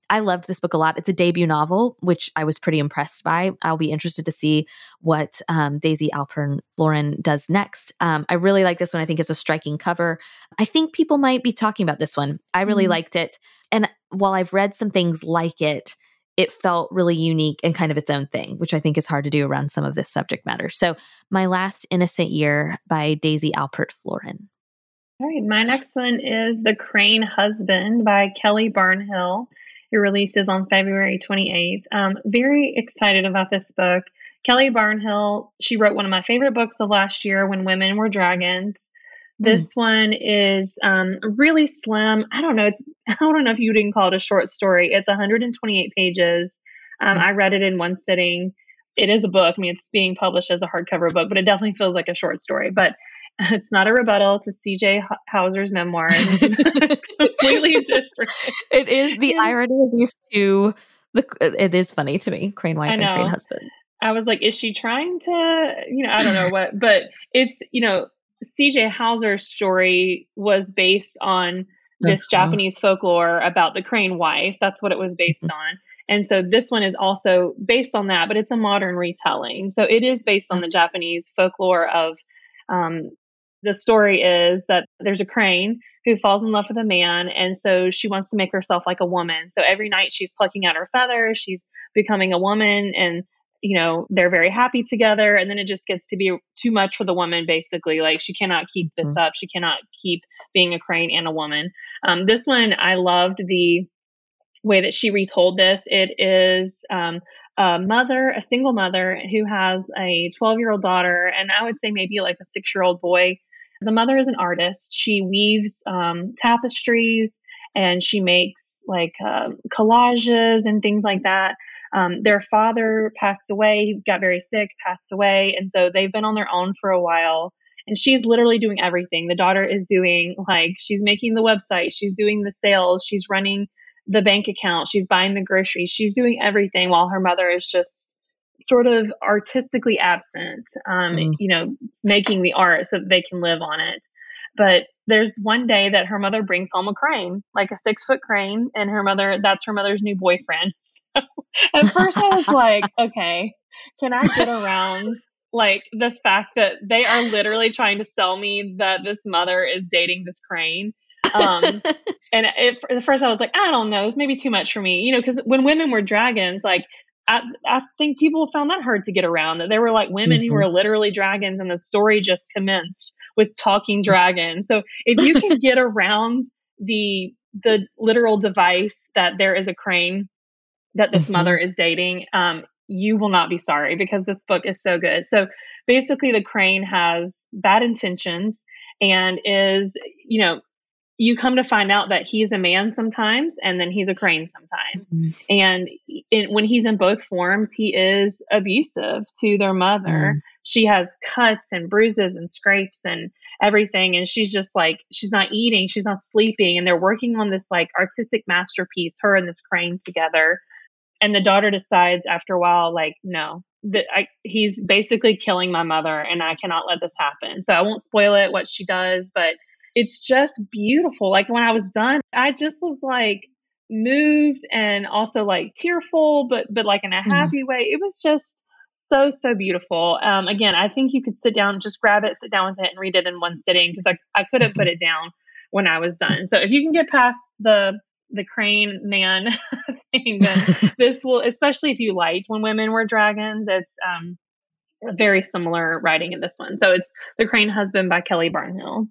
I loved this book a lot. It's a debut novel which i was pretty impressed by. I'll be interested to see what um, daisy alpert florin does next. Um, i really like this one. I think it's a striking cover. I think people might be talking about this one. I really mm-hmm. liked it. And while I've read some things like it, it felt really unique and kind of its own thing, which I think is hard to do around some of this subject matter. So, My Last Innocent Year by Daisy Alpert Florin. All right, my next one is The Crane Husband by Kelly Barnhill. It releases on February 28th. Um, very excited about this book. Kelly Barnhill, she wrote one of my favorite books of last year, When Women Were Dragons. Hmm. This mm. one is um, really slim. I don't know. It's *laughs* I don't know if you didn't call it a short story. It's 128 pages. Um, mm. I read it in one sitting. It is a book. I mean, it's being published as a hardcover book, but it definitely feels like a short story. But *laughs* it's not a rebuttal to C.J. Hauser's memoir. *laughs* it's completely *laughs* different. It is the irony of these two. The, it is funny to me, Crane wife and Crane husband. I was like, is she trying to, you know, I don't know what, but it's, you know, CJ Hauser's story was based on this uh-huh. Japanese folklore about the crane wife. That's what it was based mm-hmm. on. And so this one is also based on that, but it's a modern retelling. So it is based on the Japanese folklore of um, the story is that there's a crane who falls in love with a man. And so she wants to make herself like a woman. So every night she's plucking out her feathers, she's becoming a woman. And you know they're very happy together and then it just gets to be too much for the woman basically like she cannot keep this mm-hmm. up she cannot keep being a crane and a woman um, this one i loved the way that she retold this it is um, a mother a single mother who has a 12 year old daughter and i would say maybe like a six year old boy the mother is an artist she weaves um, tapestries and she makes like uh, collages and things like that um, their father passed away, he got very sick, passed away. And so they've been on their own for a while. And she's literally doing everything. The daughter is doing, like, she's making the website, she's doing the sales, she's running the bank account, she's buying the groceries, she's doing everything while her mother is just sort of artistically absent, um, mm. you know, making the art so that they can live on it. But there's one day that her mother brings home a crane, like a six foot crane, and her mother, that's her mother's new boyfriend. *laughs* So at first I was like, *laughs* okay, can I get around like the fact that they are literally trying to sell me that this mother is dating this crane? um, *laughs* and it, at first I was like, I don't know, it's maybe too much for me, you know, because when women were dragons, like I, I, think people found that hard to get around that there were like women mm-hmm. who were literally dragons and the story just commenced with talking dragons. So if you can get around the the literal device that there is a crane that this mm-hmm. mother is dating, um, you will not be sorry because this book is so good. So basically the crane has bad intentions and is, you know, you come to find out that he's a man sometimes and then he's a crane sometimes. Mm-hmm. And in, when he's in both forms, he is abusive to their mother. Mm. she has cuts and bruises and scrapes and everything. And she's just like, she's not eating, she's not sleeping. And they're working on this like artistic masterpiece, her and this crane together. And the daughter decides after a while, like, no, that I, he's basically killing my mother and I cannot let this happen. So I won't spoil it what she does, but it's just beautiful. Like when I was done, I just was like moved and also like tearful, but but like in a mm-hmm. happy mm. way. It was just so so beautiful. Um, again, I think you could sit down, just grab it, sit down with it, and read it in one sitting because I I couldn't put mm-hmm. it down when I was done. So if you can get past the the crane man *laughs* thing, then *laughs* this will, especially if you liked when women were dragons, it's um very similar writing in this one. So it's The Crane Husband by Kelly Barnhill.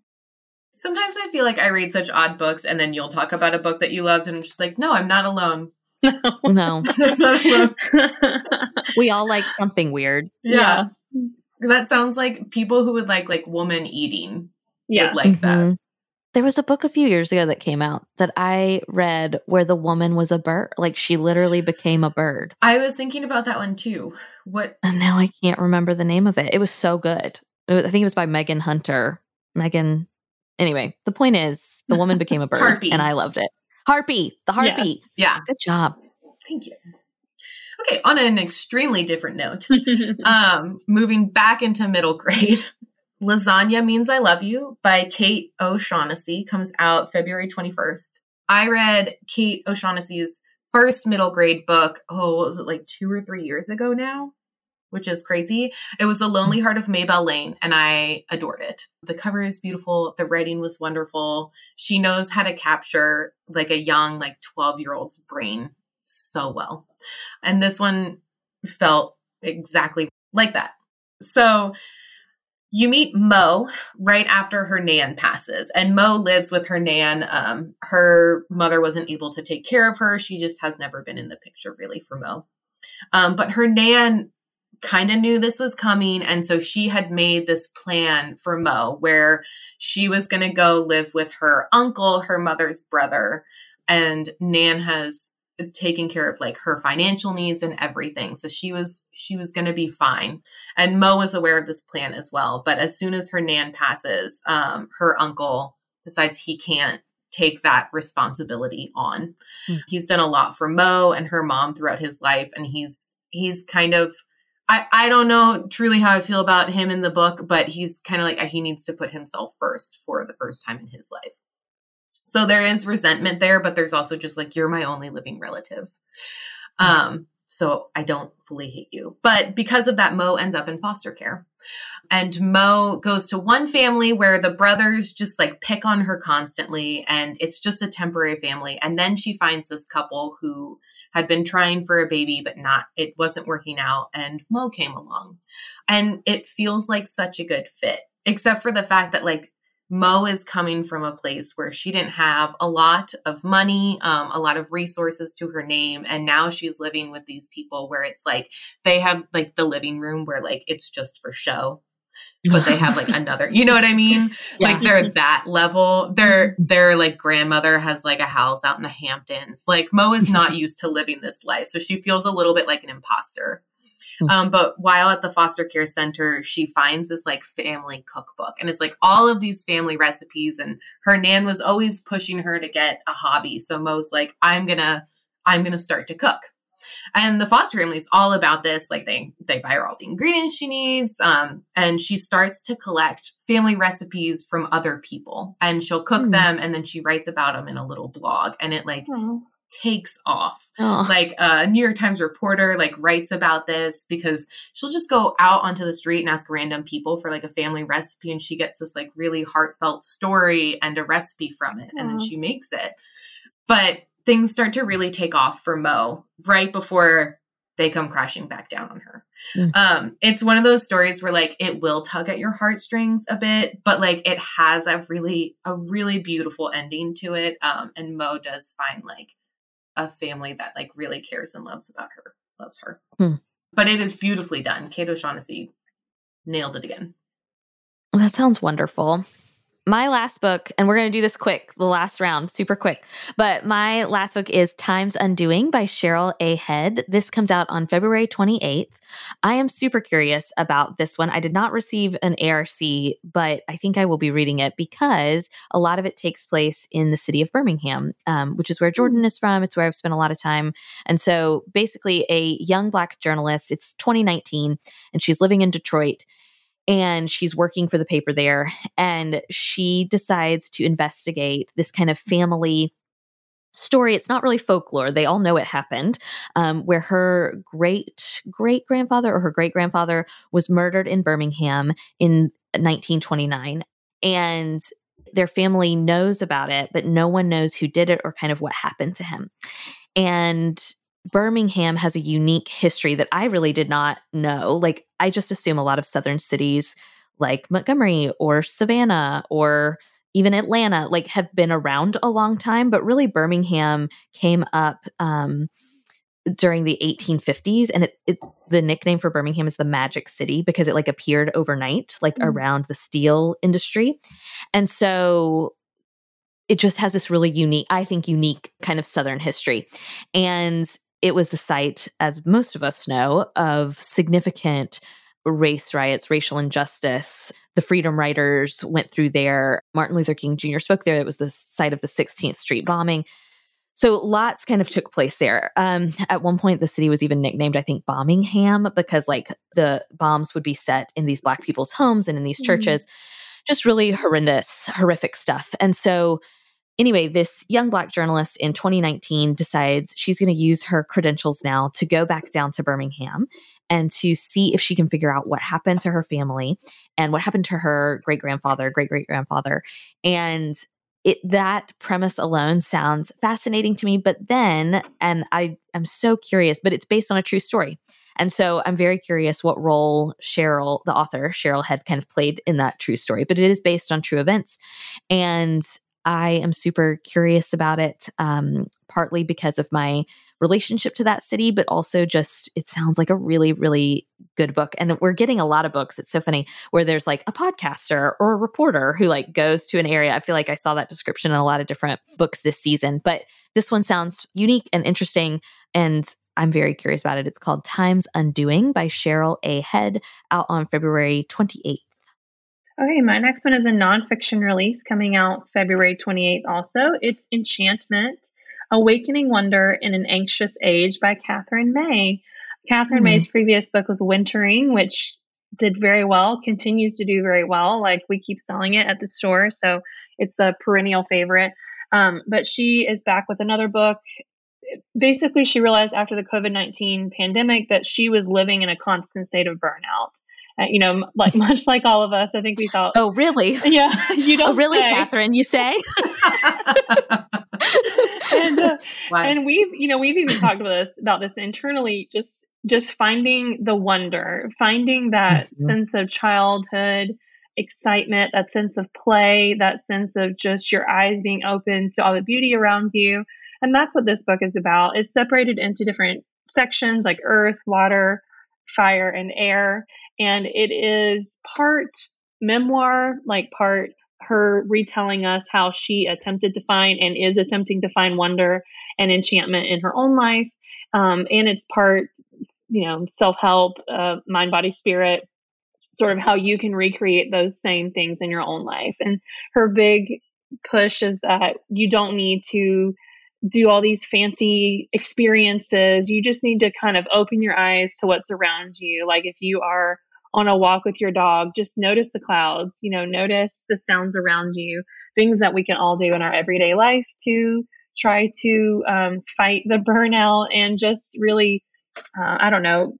Sometimes I feel like I read such odd books and then you'll talk about a book that you loved and I'm just like, no, I'm not alone. *laughs* No. no. *laughs* we all like something weird. Yeah. yeah. That sounds like people who would like like woman eating yeah. would like mm-hmm. that. There was a book a few years ago that came out that I read where the woman was a bird. Like she literally became a bird. I was thinking about that one too. What? And now I can't remember the name of it. It was so good. Was, I think it was by Megan Hunter. Megan. Anyway, the point is the woman became a bird Harpy. and I loved it. Harpy, the harpy. Yes. Yeah. Good job. Thank you. Okay, on an extremely different note, *laughs* um, moving back into middle grade, *laughs* Lasagna Means I Love You by Kate O'Shaughnessy comes out February 21st. I read Kate O'Shaughnessy's first middle grade book, oh, was it like two or three years ago now? Which is crazy. It was The Lonely Heart of Maybelle Lane, and I adored it. The cover is beautiful. The writing was wonderful. She knows how to capture like a young, like 12 year old's brain so well. And this one felt exactly like that. So you meet Mo right after her nan passes, and Mo lives with her nan. Um, her mother wasn't able to take care of her. She just has never been in the picture really for Mo. Um, but her nan kind of knew this was coming. And so she had made this plan for Mo where she was going to go live with her uncle, her mother's brother. And Nan has taken care of like her financial needs and everything. So she was she was going to be fine. And Mo was aware of this plan as well. But as soon as her nan passes, um, her uncle decides he can't take that responsibility on. Mm. He's done a lot for Mo and her mom throughout his life, and he's he's kind of I, I don't know truly how I feel about him in the book, but he's kind of like he needs to put himself first for the first time in his life. So there is resentment there, but there's also just like, you're my only living relative. Um, so I don't fully hate you. But because of that, Mo ends up in foster care. And Mo goes to one family where the brothers just like pick on her constantly, and it's just a temporary family. And then she finds this couple who had been trying for a baby, but not, it wasn't working out. And Mo came along. And it feels like such a good fit, except for the fact that like Mo is coming from a place where she didn't have a lot of money, um, a lot of resources to her name. And now she's living with these people where it's like they have like the living room where like it's just for show. *laughs* But they have like another, you know what I mean? *laughs* Yeah. Like they're that level. Their mm-hmm. their like grandmother has like a house out in the Hamptons. Like Mo is not *laughs* used to living this life, so she feels a little bit like an imposter. Hmm. Um, but while at the foster care center, she finds this like family cookbook and it's like all of these family recipes. And her nan was always pushing her to get a hobby. So Mo's like, I'm gonna, I'm gonna start to cook. And the foster family is all about this. Like they they buy her all the ingredients she needs. Um, and she starts to collect family recipes from other people. And she'll cook mm. them and then she writes about them in a little blog. And it like mm takes off. Oh. Like a uh, New York Times reporter like writes about this because she'll just go out onto the street and ask random people for like a family recipe and she gets this like really heartfelt story and a recipe from it and then she makes it. But things start to really take off for Mo right before they come crashing back down on her. Mm. Um, it's one of those stories where like it will tug at your heartstrings a bit, but like it has a really a really beautiful ending to it. Um, and Mo does find like a family that like really cares and loves about her, loves her. Hmm. But it is beautifully done. Kate O'Shaughnessy nailed it again. That sounds wonderful. My last book, and we're going to do this quick, the last round, super quick. But my last book is Time's Undoing by Cheryl A. Head. This comes out on February 28th. I am super curious about this one. I did not receive an ARC, but I think I will be reading it because a lot of it takes place in the city of Birmingham, um, which is where Jordan is from. It's where I've spent a lot of time. And so basically, a young Black journalist, it's 2019, and she's living in Detroit and she's working for the paper there. And she decides to investigate this kind of family story. It's not really folklore. They all know it happened, um, where her great great grandfather or her great grandfather was murdered in Birmingham in 1929. And their family knows about it, but no one knows who did it or kind of what happened to him. And Birmingham has a unique history that I really did not know. Like, I just assume a lot of southern cities like Montgomery or Savannah or even Atlanta like have been around a long time, but really Birmingham came up um, during the 1850s, and it, it, the nickname for Birmingham is the Magic City because it like appeared overnight, like mm-hmm. around the steel industry, and so it just has this really unique, I think, unique kind of Southern history, and it was the site, as most of us know, of significant race riots, racial injustice. The Freedom Riders went through there. Martin Luther King Jr. spoke there. It was the site of the 16th Street bombing. So lots kind of took place there. Um, at one point, the city was even nicknamed, I think, Bombingham, because like the bombs would be set in these Black people's homes and in these mm-hmm. churches. Just really horrendous, horrific stuff. And so Anyway, this young Black journalist in 2019 decides she's going to use her credentials now to go back down to Birmingham and to see if she can figure out what happened to her family and what happened to her great grandfather, great great grandfather. And it, that premise alone sounds fascinating to me. But then, and I am so curious, but it's based on a true story. And so I'm very curious what role Cheryl, the author, Cheryl had kind of played in that true story, but it is based on true events. And I am super curious about it, um, partly because of my relationship to that city, but also just it sounds like a really, really good book. And we're getting a lot of books. It's so funny where there's like a podcaster or a reporter who like goes to an area. I feel like I saw that description in a lot of different books this season, but this one sounds unique and interesting. And I'm very curious about it. It's called Time's Undoing by Cheryl A. Head out on February 28th. Okay, my next one is a nonfiction release coming out February 28th also. It's Enchantment Awakening Wonder in an Anxious Age by Katherine May. Katherine mm-hmm. May's previous book was Wintering, which did very well, continues to do very well. Like we keep selling it at the store, so it's a perennial favorite. Um, but she is back with another book. Basically, she realized after the COVID 19 pandemic that she was living in a constant state of burnout you know, like *laughs* much like all of us, I think we thought. Oh, really? *laughs* Yeah, you don't. Oh, really, say. Katherine? You say? *laughs* and uh, and we've you know we've even talked about this about this internally. Just just finding the wonder, finding that mm-hmm. sense of childhood excitement, that sense of play, that sense of just your eyes being open to all the beauty around you. And that's what this book is about. It's separated into different sections like earth, water, fire, and air and it is part memoir, like part her retelling us how she attempted to find and is attempting to find wonder and enchantment in her own life. Um, and it's part, you know, self help, uh, mind, body, spirit, sort of how you can recreate those same things in your own life. And her big push is that you don't need to do all these fancy experiences. You just need to kind of open your eyes to what's around you. Like if you are on a walk with your dog, just notice the clouds, you know, notice the sounds around you, things that we can all do in our everyday life to try to um, fight the *laughs* burnout and just really, uh, I don't know,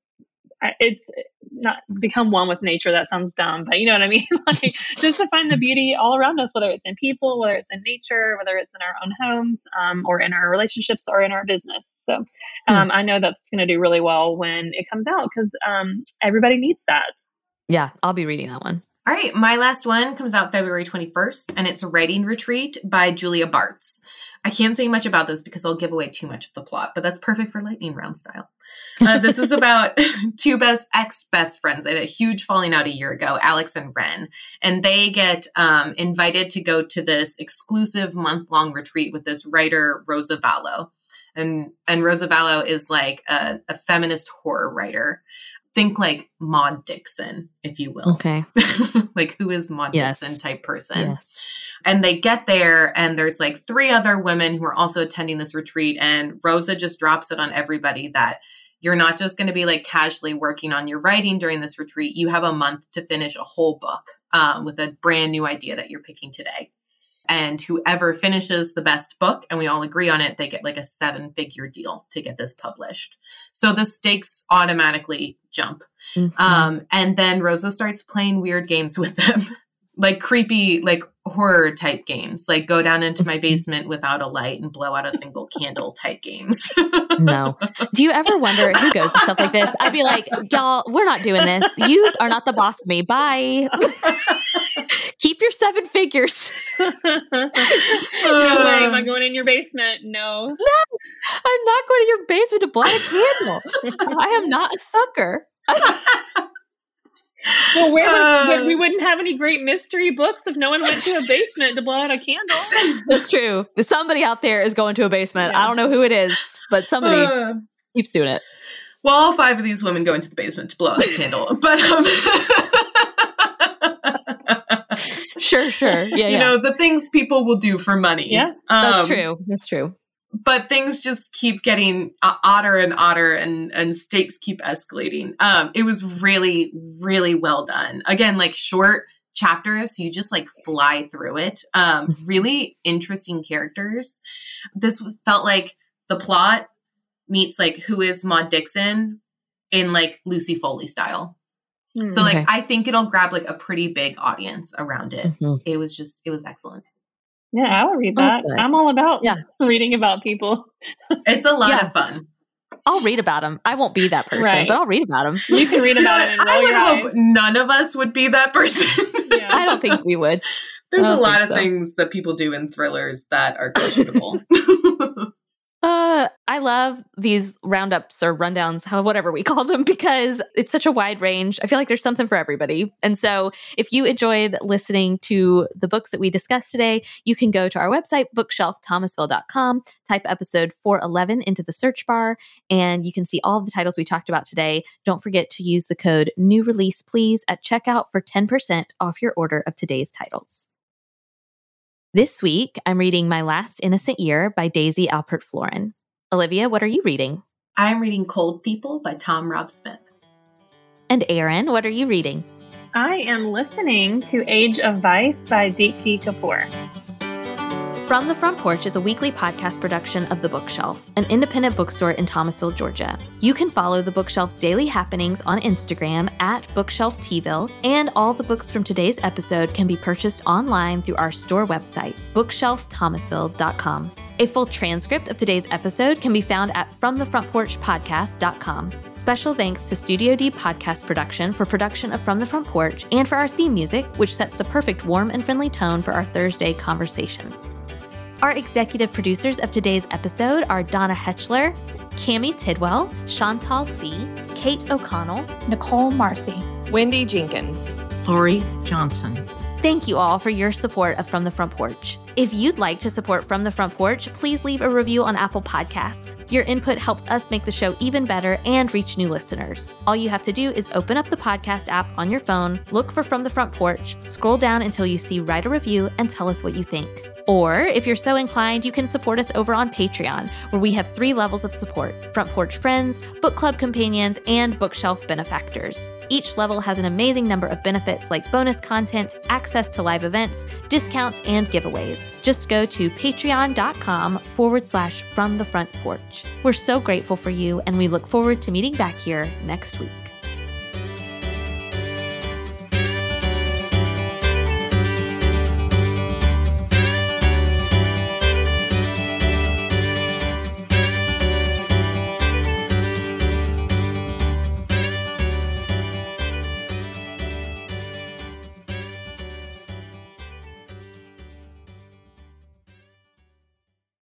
it's not become one with nature. That sounds dumb, but you know what I mean? *laughs* like *laughs* just to find the beauty all around us, whether it's in people, whether it's in nature, whether it's in our own homes, um, or in our relationships or in our business. So hmm. um, I know that's going to do really well when it comes out because um, everybody needs that. Yeah, I'll be reading that one. All right, my last one comes out February 21st, and it's Writing Retreat by Julia Bartz. I can't say much about this because I'll give away too much of the plot, but that's perfect for lightning round style. Uh, this is *laughs* about *laughs* two best ex best friends. They had a huge falling out a year ago, Alex and Wren, and they get um, invited to go to this exclusive month long retreat with this writer Roza Vallo and and Roza Vallo is like a, a feminist horror writer think like Maud Dixon, if you will. Okay. *laughs* like who is Maud yes. Dixon type person. Yes. And they get there and there's like three other women who are also attending this retreat and Roza just drops it on everybody that you're not just going to be like casually working on your writing during this retreat. You have a month to finish a whole book um, with a brand new idea that you're picking today and whoever finishes the best book and we all agree on it they get like a seven figure deal to get this published. So the stakes automatically jump. Mm-hmm. um, and then roza starts playing weird games with them *laughs* like creepy like horror type games like go down into my mm-hmm. basement without a light and blow out a single candle type games. No. *laughs* Do you ever wonder who goes to stuff like this? I'd be like y'all we're not doing this. You are not the boss of me. Bye. *laughs* Keep your seven figures. No way am i *laughs* going in your basement? No. No i'm not going to your basement to blow out a candle. I am not a sucker well, where uh, we wouldn't have any great mystery books if no one went to a *laughs* basement to blow out a candle. That's true. Somebody out there is going to a basement. Yeah. I don't know who it is, but somebody uh, keeps doing it. Well, all five of these women go into the basement to blow out a candle, *laughs* but um, sure, sure, *laughs* yeah, you yeah. know the things people will do for money. Yeah, um, that's true. That's true but things just keep getting uh, odder and odder and and stakes keep escalating. Um it was really really well done. Again like short chapters so you just like fly through it. Um mm-hmm. really interesting characters. This felt like the plot meets like who is maud dixon in like lucy foley style. Mm, so like okay. i think it'll grab like a pretty big audience around it. Mm-hmm. it was just it was excellent yeah, I will read oh, that. I'm all about yeah. *laughs* reading about people. It's a lot yeah. of fun. I'll read about them. I won't be that person, right. but I'll read about them. You can read about it. *laughs* I would hope none of us would be that person. yeah. I don't think we would. *laughs* There's a lot of so. things that people do in thrillers that are questionable. Uh, I love these roundups or rundowns, whatever we *laughs* call them, because it's such a wide range. I feel like there's something for everybody. And so, if you enjoyed listening to the books that we discussed today, you can go to our website, bookshelfthomasville.com, type episode 411 into the search bar, and you can see all of the titles we talked about today. Don't forget to use the code new release, please, at checkout for 10% off your order of today's titles. This week, I'm reading My Last Innocent Year by Daisy Alpert Florin. Olivia, what are you reading? I'm reading Cold People by Tom Rob Smith. And Erin, what are you reading? I am listening to Age of Vice by Deepti Kapoor. From the Front Porch is a weekly podcast production of The Bookshelf, an independent bookstore in Thomasville, Georgia. You can follow The Bookshelf's daily happenings on Instagram at Bookshelf Tville, and all the books from today's episode can be purchased online through our store website, bookshelfthomasville.com. A full transcript of today's episode can be found at FromTheFrontPorchPodcast.com. Special thanks to Studio D Podcast Production for production of From the Front Porch and for our theme music, which sets the perfect warm and friendly tone for our Thursday conversations. Our executive producers of today's episode are Donna Hetchler, Cami Tidwell, Chantal C., Kate O'Connell, Nicole Marcy, Wendy Jenkins, Lori Johnson. Thank you all for your support of From the Front Porch. If you'd like to support From the Front Porch, please leave a review on Apple Podcasts. Your input helps us make the show even better and reach new listeners. All you have to do is open up the podcast app on your phone, look for From the Front Porch, scroll down until you see Write a Review, and tell us what you think. Or if you're so inclined, you can support us over on Patreon, where we have three levels of support Front Porch Friends, Book Club Companions, and Bookshelf Benefactors. Each level has an amazing number of benefits like bonus content, access to live events, discounts, and giveaways. Just go to patreon.com forward slash from the front porch. We're so grateful for you, and we look forward to meeting back here next week.